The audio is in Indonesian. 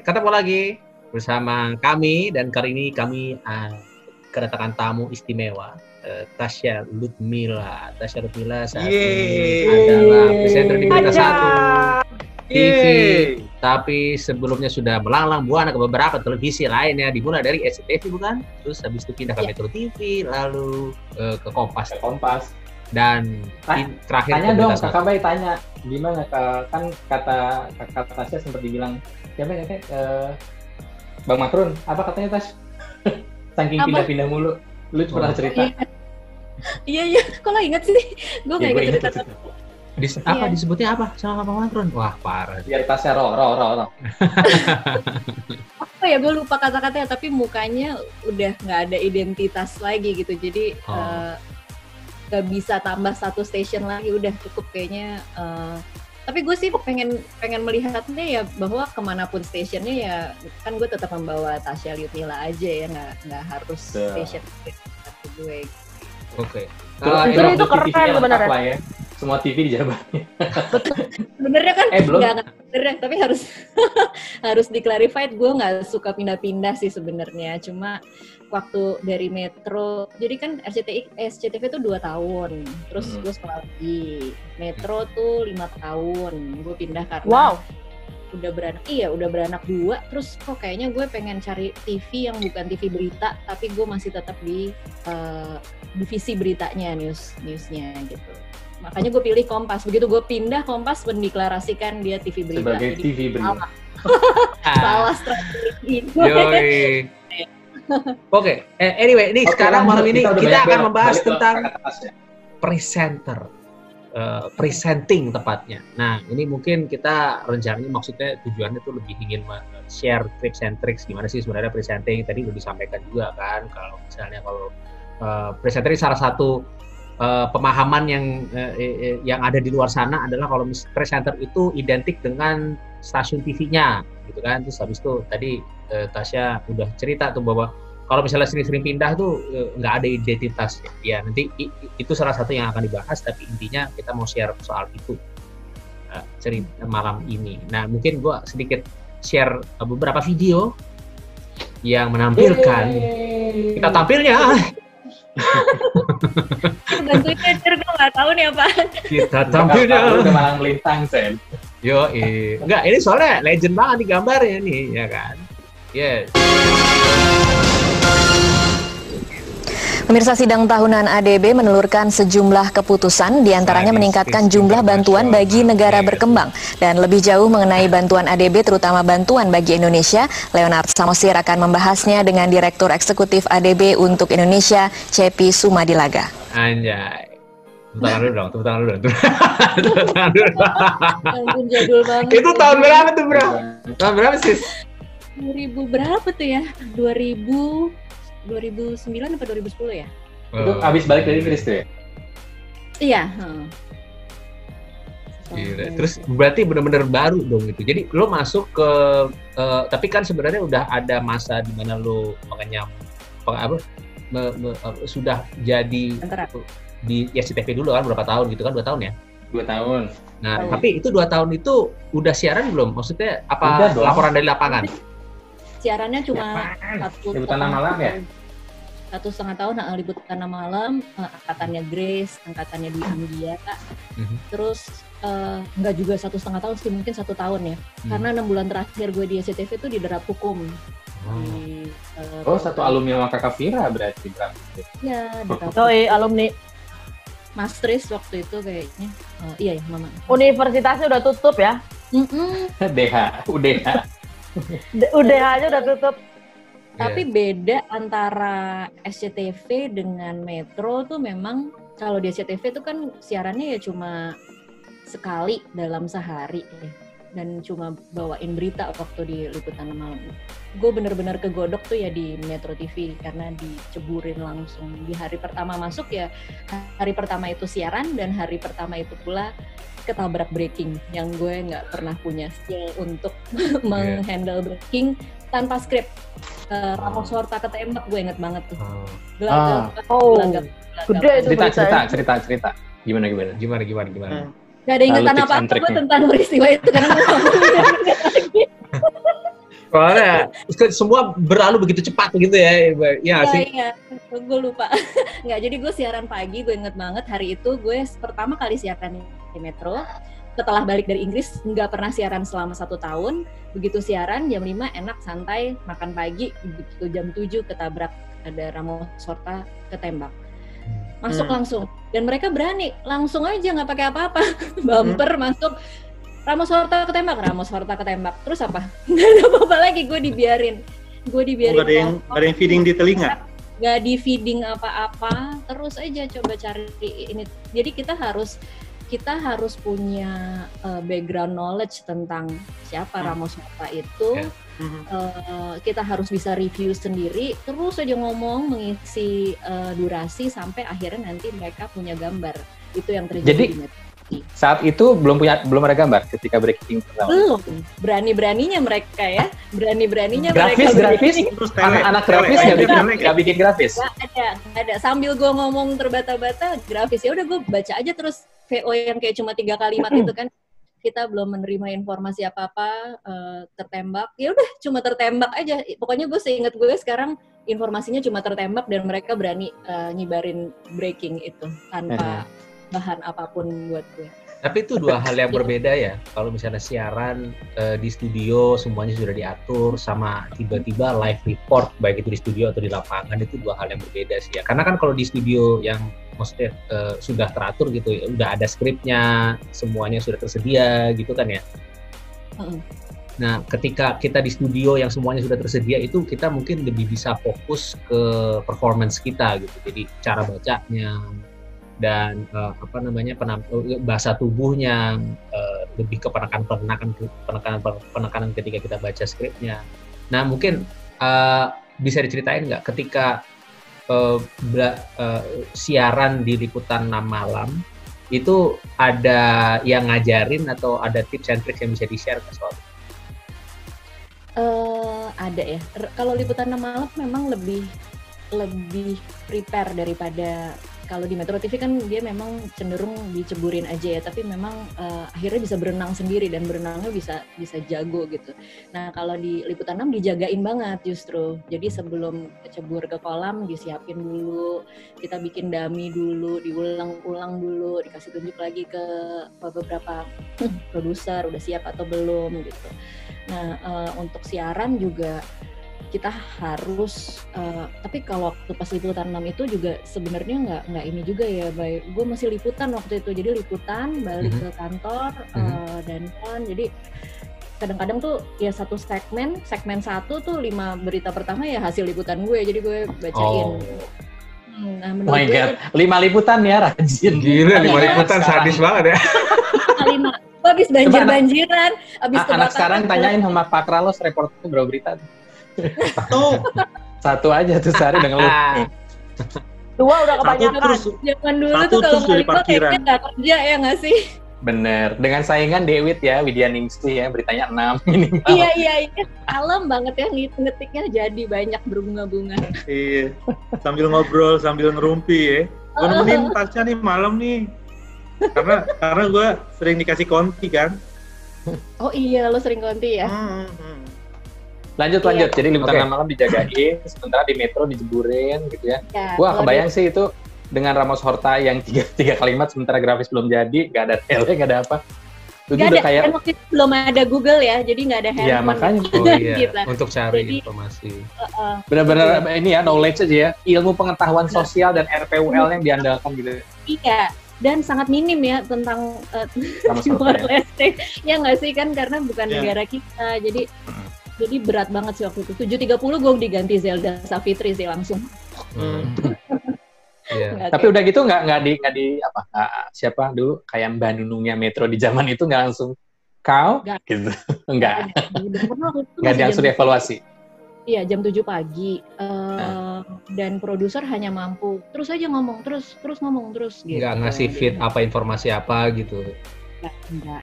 ketemu lagi bersama kami dan kali ini kami uh, kedatangan tamu istimewa uh, Tasya Lutmila. Tasya Lutmila saat ini adalah presenter di Berita Satu TV. Tapi sebelumnya sudah melanglang buana ke beberapa televisi lainnya, dimulai dari SCTV bukan? Terus habis itu pindah ke Ya. Metro TV, lalu uh, ke Kompas Kompas. dan terakhir Tanya ke dong. Kakak Bay tanya gimana Kak? kan kata kakak Tasya sempat dibilang siapa ya Teh? Eh, Bang Makrun, apa katanya Tas? Saking pindah-pindah mulu. Lu pernah Oh. cerita? Iya iya, kok lo inget sih? Gue Ya, gak gue inget cerita. Dis- apa Iya. disebutnya apa sama Bang Makron? Wah parah. Biar Tasya roh, roh, roh, roh. Apa ya gue lupa kata-katanya, tapi mukanya udah nggak ada identitas lagi gitu. Jadi Oh. eh, nggak bisa tambah satu station lagi, udah cukup kayaknya. eh, tapi gue sih pengen pengen melihatnya ya bahwa ke mana pun stationnya ya kan gue tetap membawa Tasya Liutmila aja ya nggak nggak harus Betul. station satu gue. Oke. Terus Kalau itu, ini- itu keren sebenarnya. ya. Semua TV dijabat. Sebenarnya kan Eh, belum. nggak sebenarnya, tapi harus harus diklarified gue nggak suka pindah-pindah sih sebenarnya. Cuma waktu dari Metro jadi kan RCTI SCTV tuh dua tahun. Terus Hmm. gue sekolah lagi. Metro tuh lima tahun. Gue pindah karena Wow. udah beranak iya udah beranak dua. Terus kok kayaknya gue pengen cari TV yang bukan TV berita tapi gue masih tetap di eh, divisi beritanya news newsnya gitu makanya gue pilih Kompas begitu gue pindah Kompas mendeklarasikan dia TV berita Sebagai Jadi TV berita. salah Ah, salah strategi Yoi. Oke, eh, anyway, ini Oke, sekarang malam ini kita banyak akan membahas tentang Tasya. presenter, Eh, presenting tepatnya. Nah, ini mungkin kita rencananya maksudnya tujuannya tuh lebih ingin share tips and tricks gimana sih sebenarnya presenting. Tadi udah disampaikan juga kan, kalau misalnya kalau eh, presenting salah satu eh, pemahaman yang eh, yang ada di luar sana adalah kalau presenter itu identik dengan stasiun TV-nya, gitu kan. Terus habis itu tadi eh, Tasya udah cerita tuh bahwa kalau misalnya sering-sering pindah tuh eh, nggak ada identitas ya nanti i- itu salah satu yang akan dibahas tapi intinya kita mau share soal itu eh, cerita malam ini nah mungkin gua sedikit share beberapa video yang menampilkan Yeay. kita tampilnya bantuin Eder gue nggak tahu nih apa. Kita Lu tampilnya udah malang melintang, Sen. yo enggak ini soalnya legend banget di gambarnya nih ya kan? Yes Pemirsa sidang tahunan ADB menelurkan sejumlah keputusan, di antaranya meningkatkan jumlah bantuan bagi negara berkembang. Dan lebih jauh mengenai bantuan ADB, terutama bantuan bagi Indonesia, Leonard Samosir akan membahasnya dengan Direktur Eksekutif ADB untuk Indonesia, Cepi Sumadilaga. anjay. Tepuk tangan dulu dong tepuk tangan dulu dong. Tepuk tangan dulu ampun jadul banget. Itu tahun berapa tuh bro? Tahun berapa sih? 2000 berapa tuh ya? 2000 2009 apa 2010 ya Itu abis balik dari Inggris tuh ya? iya heeh. Gila. Terus berarti benar-benar baru dong gitu. Jadi lo masuk ke eh, tapi kan sebenarnya udah ada masa di mana lo mengenyam peng- apa me- me- apa, sudah jadi antara di SCTV dulu kan berapa tahun gitu kan dua tahun ya. Dua tahun. Nah, Tahun. tapi itu dua tahun itu udah siaran belum? Maksudnya Udah apa dong. laporan dari lapangan? Siarannya cuma satu Liputan malam ya? satu setengah tahun nah, liputan malam eh, angkatannya Grace angkatannya Dwi Anggia Mhm. terus eh, nggak juga satu setengah tahun sih mungkin satu tahun ya Hmm. karena enam bulan terakhir gue di SCTV itu di derap hukum Oh. di eh, Oh, satu alumni sama kakak Vira berarti. Bram. ya derap Doi alumni Mastris waktu itu kayaknya Eh, iya ya mama universitasnya udah tutup ya. Mm-mm. DH, UDH. D- UDH-nya udah tutup. Tapi beda antara SCTV dengan Metro tuh memang kalau di SCTV tuh kan siarannya ya cuma sekali dalam sehari ya. dan cuma bawain berita waktu di liputan malam. Gue bener-bener kegodok tuh ya di Metro TV karena diceburin langsung di hari pertama masuk ya hari pertama itu siaran dan hari pertama itu pula ketabrak breaking yang gue nggak pernah punya skill untuk menghandle breaking tanpa skrip. Uh, Ramos Horta ketembak gue inget banget tuh. Oh. Gelagap, Oh, gelagap, gelagap. gede itu Cerita, cerita, cerita, cerita. Gimana, gimana? Gimana gimana gimana? Hmm. Gak ada ingetan apa-apa gue tentang peristiwa itu karena gue Soalnya semua berlalu begitu cepat gitu ya, Iya Iya, sih. iya. Gue lupa. Nggak, jadi gue siaran pagi, gue inget banget hari itu gue pertama kali siaran di Metro. Setelah balik dari Inggris, nggak pernah siaran selama satu tahun. Begitu siaran, jam 5 enak, santai, makan pagi. Begitu jam 7 ketabrak, ada Ramos Horta ketembak. Masuk Hmm. langsung. Dan mereka berani, langsung aja nggak pakai apa-apa. Bumper masuk, Ramos Horta ketembak, Ramos Horta ketembak. Terus apa? Nggak ada apa-apa lagi, gue dibiarin. Gue Oh, dibiarin. nggak ada yang nggak ada yang feeding di telinga. nggak di feeding apa-apa terus aja coba cari ini jadi kita harus kita harus punya uh, background knowledge tentang siapa Hmm. Ramos Horta itu Ya. Mhm. Uh, kita harus bisa review sendiri terus aja ngomong mengisi uh, durasi sampai akhirnya nanti mereka punya gambar itu yang terjadi Jadi. Saat itu belum punya belum ada gambar ketika breaking pertama. belum. Berani-beraninya mereka ya. Berani-beraninya Grafis, mereka grafis, Terus tele, anak-anak grafis nggak bikin nggak bikin grafis. Gak ada, gak ada. Sambil gue ngomong terbata-bata grafis. Ya udah gue baca aja terus VO yang kayak cuma tiga kalimat itu kan. Kita belum menerima informasi apa-apa eh, tertembak. Ya udah cuma tertembak aja. Pokoknya gue seingat gue sekarang informasinya cuma tertembak dan mereka berani eh, nyibarin breaking itu tanpa bahan apa pun buat gue Tapi itu dua hal yang berbeda ya. Kalau misalnya siaran eh, di studio semuanya sudah diatur sama tiba-tiba live report baik itu di studio atau di lapangan itu dua hal yang berbeda sih ya. Karena kan kalau di studio yang maksudnya eh, sudah teratur gitu ya, udah ada skripnya, semuanya sudah tersedia gitu kan ya. Mm-mm. Nah, ketika kita di studio yang semuanya sudah tersedia itu kita mungkin lebih bisa fokus ke performance kita gitu. Jadi cara bacanya dan eh, apa namanya eh, bahasa tubuhnya eh, lebih ke penekanan penekanan penekanan penekanan ketika kita baca skripnya. Nah, mungkin eh, bisa diceritain nggak ketika bela- eh, siaran di liputan 6 malam itu ada yang ngajarin atau ada tips and tricks yang bisa di-share ke soal Eh, ada ya. Kalau liputan enam malam memang lebih lebih prepare daripada kalau di Metro TV kan dia memang cenderung diceburin aja ya, tapi memang eh, akhirnya bisa berenang sendiri dan berenangnya bisa bisa jago gitu. Nah kalau di liputan 6 dijagain banget justru. Jadi sebelum cebur ke kolam disiapin dulu, kita bikin dummy dulu, diulang-ulang dulu, dikasih tunjuk lagi ke beberapa produser udah siap atau belum gitu. Nah, eh, untuk siaran juga kita harus, eh, tapi kalau waktu pas liputan 6 itu juga sebenarnya nggak nggak ini juga ya, baik. Gue masih liputan waktu itu, jadi liputan balik Mhm. ke kantor Mhm. eh, dan kan, jadi kadang-kadang tuh ya satu segmen, segmen satu tuh lima berita pertama ya hasil liputan gue, jadi gue bacain. Oh, Hmm, Nah, Oh my gue god, lima liputan ya rajin. gila lima liputan sadis banget ya. lima, gue habis banjir-banjiran, habis A- anak sekarang tanyain sama Pak Kralos reporternya berapa berita? Tuh, Satu aja tuh sehari udah ngeluh. Dua udah satu kebanyakan. terus Zaman dulu Satu tuh kalau dari parkiran. kayaknya nggak kerja ya nggak sih? Bener. Dengan saingan Dewit ya, Widya Ningsih ya, beritanya 6 minimal. iya iya iya. Alam banget ya ngetiknya jadi banyak berbunga-bunga. iya. sambil ngobrol sambil ngerumpi ya. Gue nemenin Tasya nih malam nih. Karena karena gue sering dikasih konti kan. Oh iya lo sering konti ya? Hmm, hmm. Lanjut Iya. lanjut. Jadi liputan Oke. malam dijagain, sementara di metro dijeburin gitu ya. Ya, Wah kebayang sih itu dengan Ramos Horta yang tiga, tiga kalimat sementara grafis belum jadi, nggak ada tele, nggak ada apa. Itu Nggak udah ada, kayak, kan waktu itu belum ada Google ya, jadi nggak ada ya handphone. makanya Oh iya, Gitu. untuk cari Jadi- informasi. Heeh. benar-benar ini ya knowledge aja ya, ilmu pengetahuan sosial dan RPUL yang diandalkan gitu. iya, dan sangat minim ya tentang uh, timor ya. leste. Ya nggak sih kan karena bukan Iya. negara kita, jadi jadi berat banget sih waktu itu. 7.30 gue diganti Zelda Savitri sih langsung. Hmm. Iya. Nggak Tapi udah gitu nggak nggak di nggak di apa nggak- siapa dulu kayak Mbak Nunungnya Metro di zaman itu nggak langsung kau Nggak. gitu nggak nggak langsung dievaluasi. Iya jam 7 pagi Eh, Ah. dan produser hanya mampu terus aja ngomong terus terus ngomong terus gitu. Nggak ngasih feed apa informasi apa gitu. Nggak, nggak.